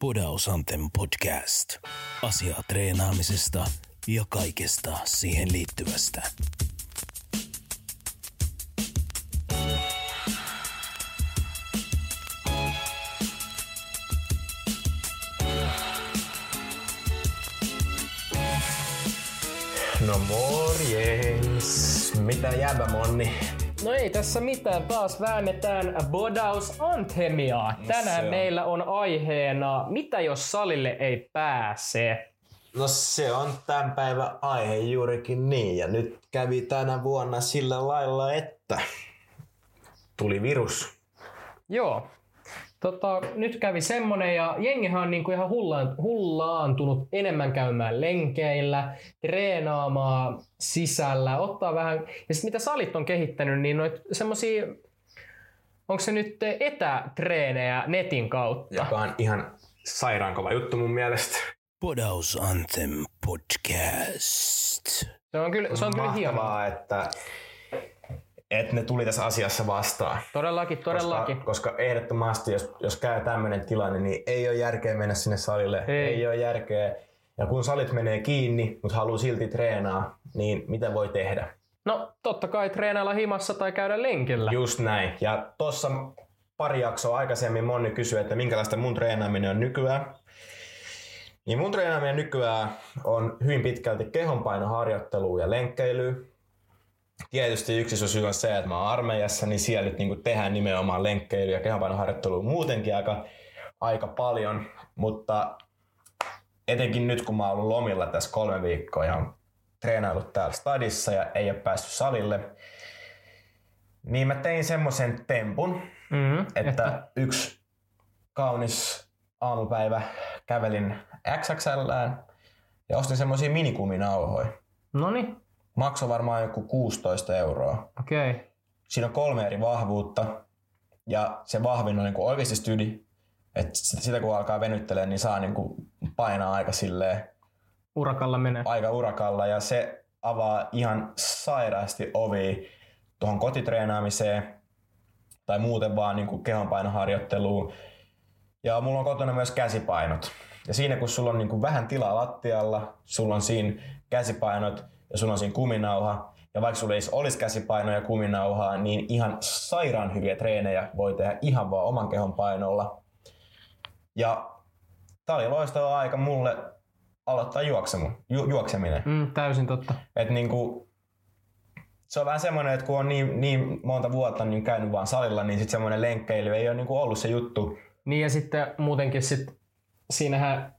Podaus Anthem podcast. Asiaa treenaamisesta ja kaikesta siihen liittyvästä. No morjens! Mitä jäbä monni? No ei tässä mitään, taas väännetään Bodaus Anthemia. Tänään on. meillä on aiheena, mitä jos salille ei pääse? No se on tämän päivän aihe juurikin niin. Ja nyt kävi tänä vuonna sillä lailla, että tuli virus. Joo. Tota, nyt kävi semmonen ja jengihan on niinku ihan hullaan, hullaantunut enemmän käymään lenkeillä, treenaamaan sisällä, ottaa vähän... Ja sit mitä salit on kehittänyt, niin noit semmosia... Onko se nyt etätreenejä netin kautta? Joka on ihan sairaan kova juttu mun mielestä. Podaus Anthem podcast. Se on kyllä, se on kyllä hienoa. Mahtavaa, että, että ne tuli tässä asiassa vastaan. Todellakin, todellakin. Koska, koska ehdottomasti, jos, jos käy tämmöinen tilanne, niin ei ole järkeä mennä sinne salille. Ei. ei ole järkeä. Ja kun salit menee kiinni, mutta haluaa silti treenaa, niin mitä voi tehdä? No totta kai treenailla himassa tai käydä lenkillä. Just näin. Ja tuossa pari jaksoa aikaisemmin Monni kysyi, että minkälaista mun treenaaminen on nykyään. Niin mun treenaaminen nykyään on hyvin pitkälti kehonpainoharjoittelua ja lenkkeilyä. Tietysti yksi syy on se, että mä oon armeijassa, niin siellä nyt niin tehdään nimenomaan lenkkeilyä ja kehonpainoharjoittelua muutenkin aika, aika paljon. Mutta etenkin nyt kun mä oon ollut lomilla tässä kolme viikkoa ja on treenaillut täällä stadissa ja ei ole päässyt salille, niin mä tein semmoisen tempun, Mm-hmm. että, että yksi kaunis aamupäivä kävelin XXLään ja ostin semmoisia minikuminauhoja. No niin, Maksoi varmaan joku 16 euroa. okei. Okay. Siinä on kolme eri vahvuutta ja se vahvin on niinku oikeasti stydi. että sitä kun alkaa venyttelemään, niin saa niinku painaa aika silleen Urakalla menee. aika urakalla ja se avaa ihan sairaasti ovi tuohon kotitreenaamiseen tai muuten vaan niin kuin kehonpainoharjoitteluun. Ja mulla on kotona myös käsipainot. Ja siinä kun sulla on niin kuin vähän tilaa lattialla, sulla on siinä käsipainot ja sulla on siinä kuminauha, ja vaikka sulla ei olisi käsipainoja ja kuminauhaa, niin ihan sairaan hyviä treenejä voi tehdä ihan vaan oman kehon painolla. Ja tää oli loistava aika mulle aloittaa juoksemu, ju, juokseminen. Mm, täysin totta. Et niinku, se on vähän semmoinen, että kun on niin, niin monta vuotta niin käynyt vaan salilla, niin sitten semmoinen lenkkeily ei ole niinku ollut se juttu. Niin ja sitten muutenkin sit, siinähän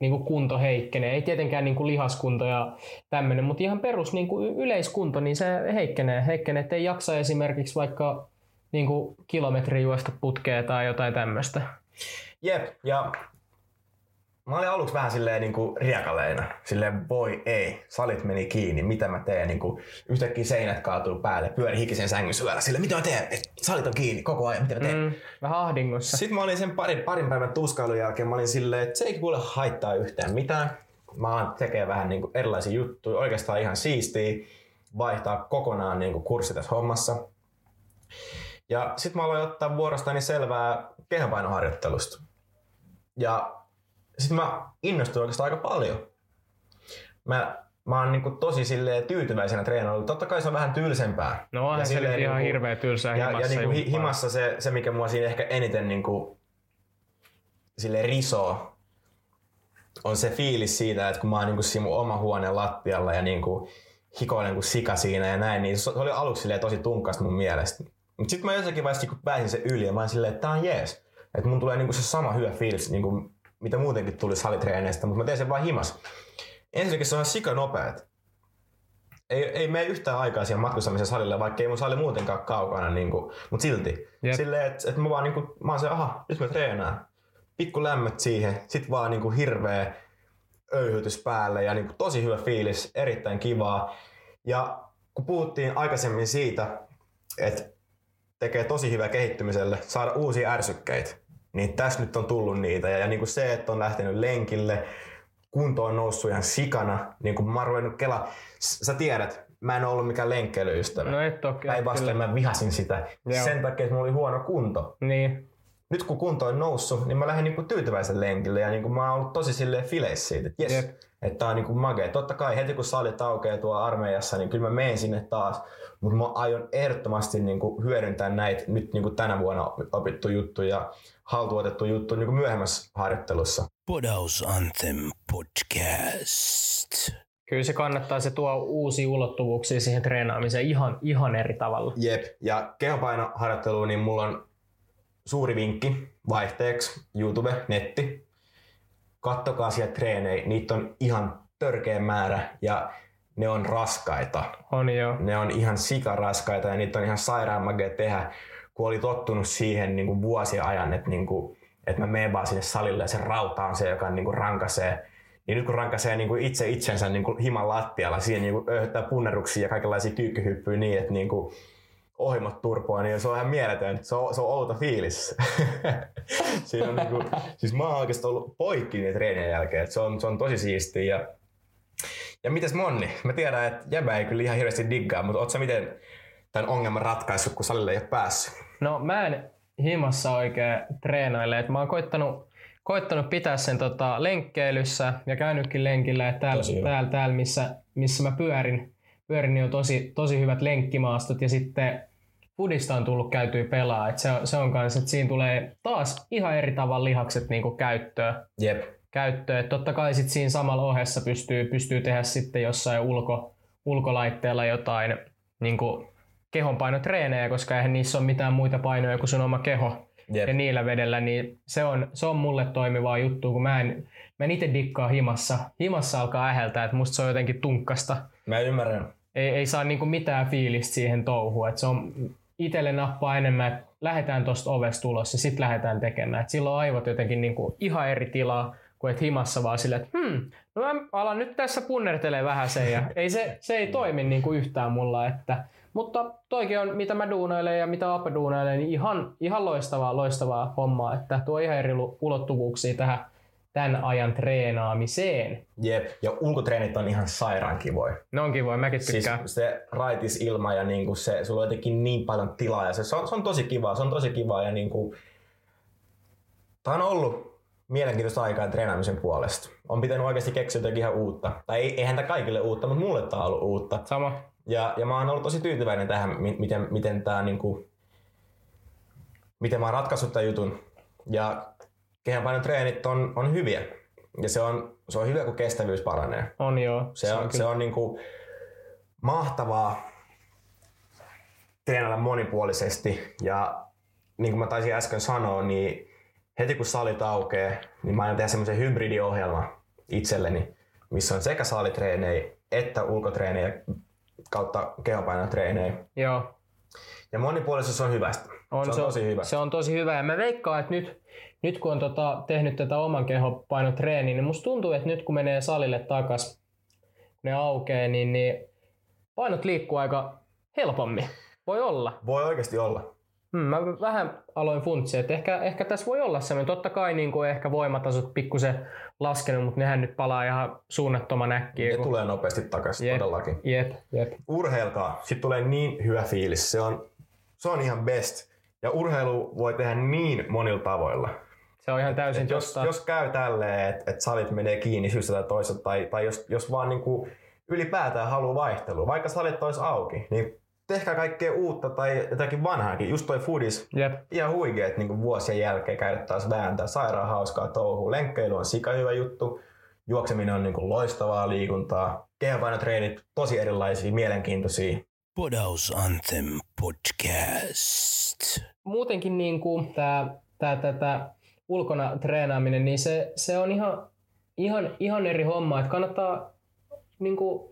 niin kuin kunto heikkenee. Ei tietenkään niin kuin lihaskunto ja tämmöinen, mutta ihan perus niin kuin yleiskunto, niin se heikkenee. heikkenee että ei jaksa esimerkiksi vaikka niin kuin kilometri juosta putkea tai jotain tämmöistä. Jep, ja mä olin aluksi vähän silleen niinku riekaleina. Silleen voi ei, salit meni kiinni, mitä mä teen? Niinku, yhtäkkiä seinät kaatuu päälle, pyöri hikisen sängyn syöllä. Silleen, mitä mä teen? Et, salit on kiinni koko ajan, mitä mä teen? Mm, vähän ahdingossa. Sitten mä olin sen parin, parin päivän tuskailun jälkeen, mä olin silleen, että se ei kuule haittaa yhtään mitään. Mä oon tekee vähän niinku erilaisia juttuja, oikeastaan ihan siistiä vaihtaa kokonaan niinku kurssi tässä hommassa. Ja sitten mä aloin ottaa vuorostani selvää kehonpainoharjoittelusta. Ja sitten mä innostuin oikeastaan aika paljon. Mä, mä oon niinku tosi silleen tyytyväisenä treenailulla. Totta kai se on vähän tylsempää. No onhan Ja se ihan niinku- hirveä tylsää ja, himassa ja niinku himassa se, se, mikä mua siinä ehkä eniten niinku, sille risoo, on se fiilis siitä, että kun mä oon niinku siinä mun oma huoneen lattialla ja niinku hikoilen kuin sika siinä ja näin, niin se oli aluksi tosi tunkasta mun mielestä. Mutta sitten mä jossakin vaiheessa niinku pääsin sen yli ja mä olin silleen, että tää on jees. Että mun tulee niinku se sama hyvä fiilis, niinku, mitä muutenkin tuli salitreeneistä, mutta mä teen sen vaan himas. Ensinnäkin se on ihan sika nopeat. Ei, ei mene yhtään aikaa siihen matkustamisen salille, vaikka ei mun sali muutenkaan kaukana, niin kuin, mutta silti. Jep. Silleen, että et mä vaan niin kuin, mä oon se, aha, nyt mä treenaan. Pikku lämmöt siihen, sit vaan niin kuin hirveä öyhytys päälle ja niin kuin tosi hyvä fiilis, erittäin kivaa. Ja kun puhuttiin aikaisemmin siitä, että tekee tosi hyvää kehittymiselle, saada uusia ärsykkeitä, niin tässä nyt on tullut niitä. Ja, ja niin kuin se, että on lähtenyt lenkille, kunto on noussut ihan sikana, niin kuin mä oon ruvennut kela, sä tiedät, mä en ollut mikään lenkkeilyystävä. No et kyllä. Päinvastoin mä vihasin sitä Joo. sen takia, että mulla oli huono kunto. Niin. nyt kun kunto on noussut, niin mä lähden niinku tyytyväisen lenkille ja niinku mä oon ollut tosi silleen fileissä siitä, että jes, että tää on niinku magea. Totta kai heti kun salit aukeaa tuolla armeijassa, niin kyllä mä menen sinne taas, mutta mä aion ehdottomasti niinku hyödyntää näitä nyt niinku tänä vuonna opittu juttu ja haltuotettu juttu niinku myöhemmässä harjoittelussa. Podaus Anthem Podcast. Kyllä se kannattaa, se tuo uusia ulottuvuuksia siihen treenaamiseen ihan, ihan eri tavalla. Jep, ja kehopainoharjoitteluun niin mulla on suuri vinkki vaihteeksi YouTube, netti. Kattokaa siellä treenejä, niitä on ihan törkeä määrä ja ne on raskaita. On jo. Ne on ihan sikaraskaita ja niitä on ihan sairaan tehdä, kun oli tottunut siihen niin kuin vuosien ajan, että, niin kuin, että mä menen vaan sinne salille ja se rauta on se, joka niin kuin rankasee. Niin nyt kun rankasee niin kuin itse itsensä niin kuin himan lattialla, siihen niin kuin punneruksia ja kaikenlaisia kyykkyhyppyjä niin, että niin kuin ohimot turpoa, niin se on ihan mieletön. Se on, se on outo fiilis. Siinä on niinku, siis mä oon oikeastaan ollut poikki niitä treenien jälkeen. Se on, se on tosi siistiä. Ja, ja mites Monni? Mä tiedän, että jäbä ei kyllä ihan hirveästi diggaa, mutta ootko sä miten tämän ongelman ratkaissut, kun salille ei ole päässyt? No mä en himassa oikein treenaile. Et mä oon koittanut, koittanut pitää sen tota, lenkkeilyssä ja käynytkin lenkillä. että Täällä, täällä, täällä missä, missä mä pyörin, pyörin, niin on tosi, tosi hyvät lenkkimaastot. Ja sitten Fudista on tullut käytyä pelaa. Et se, se on kans, että siinä tulee taas ihan eri tavalla lihakset niinku käyttöön. Jep. Käyttöön. Et totta kai sit siinä samalla ohessa pystyy, pystyy tehdä sitten jossain ulko, ulkolaitteella jotain niin kehonpainotreenejä, koska eihän niissä ole mitään muita painoja kuin sun oma keho. Jep. Ja niillä vedellä, niin se on, se on mulle toimivaa juttu, kun mä en, mä en itse dikkaa himassa. Himassa alkaa äheltää, että musta se on jotenkin tunkkasta. Mä ymmärrän. Ei, ei saa niinku mitään fiilistä siihen touhuun. Et se on itselle nappaa enemmän, että lähdetään tuosta ovesta ulos ja sitten lähdetään tekemään. Et silloin aivot jotenkin niinku ihan eri tilaa kuin et himassa vaan silleen, että hmm, no mä alan nyt tässä punnertelee vähän sen ja ei se, se ei toimi niinku yhtään mulla. Että, mutta toikin on, mitä mä duunailen ja mitä Ape duunailee, niin ihan, ihan loistavaa, loistavaa hommaa, että tuo ihan eri ulottuvuuksia tähän tämän ajan treenaamiseen. Jep. Ja ulkotreenit on ihan sairaan kivoja. Ne on kivoja, mäkin Siis tykkään. se raitis ilma ja niinku se, sulla on jotenkin niin paljon tilaa ja se, se, on, se on tosi kivaa, se on tosi kivaa ja niinku, tää on ollut mielenkiintoista aikaa treenaamisen puolesta. On pitänyt oikeasti keksiä jotakin ihan uutta. Tai ei, eihän tämä kaikille uutta, mutta mulle tää on ollut uutta. Sama. Ja, ja mä oon ollut tosi tyytyväinen tähän, mi- miten, miten tää niinku, miten mä oon ratkaissut tämän jutun. Ja kehonpainon treenit on, on hyviä. Ja se on, se on hyvä, kun kestävyys paranee. On joo. Se on, se on niinku mahtavaa treenata monipuolisesti ja niin kuin mä taisin äsken sanoa, niin heti kun salit aukeaa, niin mä aion tehdä semmoisen hybridiohjelman itselleni, missä on sekä salitreenejä että ulkotreenejä kautta kehopainotreenejä. Joo. Ja monipuolisuus on hyvästä. On, se on tosi hyvä. Se on tosi hyvä. Ja mä veikkaan, että nyt, nyt kun on tota, tehnyt tätä oman kehopainotreeniä, niin musta tuntuu, että nyt kun menee salille takas, kun ne aukeaa, niin, niin painot liikkuu aika helpommin. Voi olla. Voi oikeasti olla. Hmm, mä vähän aloin funtsia, että ehkä, ehkä tässä voi olla semmoinen. Totta kai niin kuin ehkä voimatasot pikkusen laskenut, mutta nehän nyt palaa ihan suunnattoman äkkiä. Ne kun- tulee nopeasti takaisin, Jep. todellakin. Jep, jep. urheilkaa, sitten tulee niin hyvä fiilis. Se on, se on ihan best. Ja urheilu voi tehdä niin monilla tavoilla. Se on ihan täysin Et jos, tosta. jos käy tälleen, että et salit menee kiinni syystä tai toisesta, tai, tai jos, jos vaan niinku ylipäätään haluaa vaihtelua, vaikka salit olisi auki, niin tehkää kaikkea uutta tai jotakin vanhaakin. Just toi foodis, Jep. ihan huikeet niin vuosien jälkeen käydä taas vääntää. Sairaan hauskaa touhua. Lenkkeily on sika hyvä juttu. Juokseminen on niin kuin loistavaa liikuntaa. Kehonpainotreenit tosi erilaisia, mielenkiintoisia. Podaus Anthem Podcast. muutenkin niin kuin tää, tää, tätä ulkona treenaaminen, niin se, se on ihan, ihan, ihan eri homma, että kannattaa niin kuin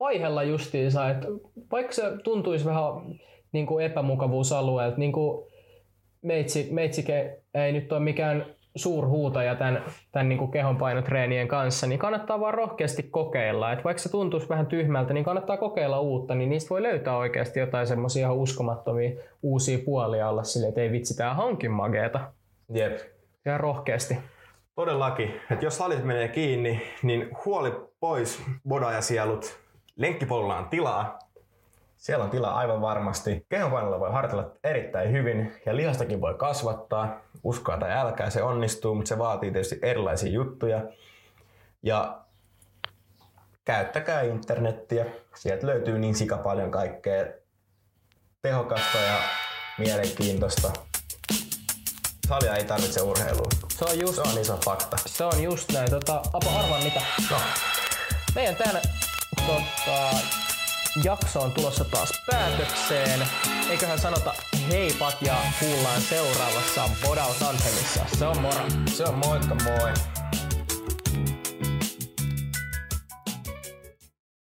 vaihella justiinsa, että vaikka se tuntuisi vähän niin kuin epämukavuusalueelta, niin kuin meitsi, meitsike ei nyt ole mikään suurhuutaja tämän, tämän niin kuin kehonpainotreenien kanssa, niin kannattaa vaan rohkeasti kokeilla. Et vaikka se tuntuisi vähän tyhmältä, niin kannattaa kokeilla uutta, niin niistä voi löytää oikeasti jotain semmoisia ihan uskomattomia uusia puolia olla silleen, että ei vitsi, tää onkin mageeta. Jep. Ihan rohkeasti. Todellakin, että jos salit menee kiinni, niin huoli pois, boda ja sielut. Lenkkipolulla on tilaa. Siellä on tilaa aivan varmasti. Kehonpainolla voi harjoitella erittäin hyvin ja lihastakin voi kasvattaa. Uskoa tai älkää, se onnistuu, mutta se vaatii tietysti erilaisia juttuja. Ja käyttäkää internettiä. Sieltä löytyy niin sika paljon kaikkea tehokasta ja mielenkiintoista. Salia ei tarvitse urheilua. Se on just, Se on iso fakta. se on just näin. Tota, Apo, arvaa mitä. No, Meidän tämän tota, jakso on tulossa taas päätökseen. Eiköhän sanota heipat ja kuullaan seuraavassa Bodaus Anthemissa. Se on moro! se on moikka moi.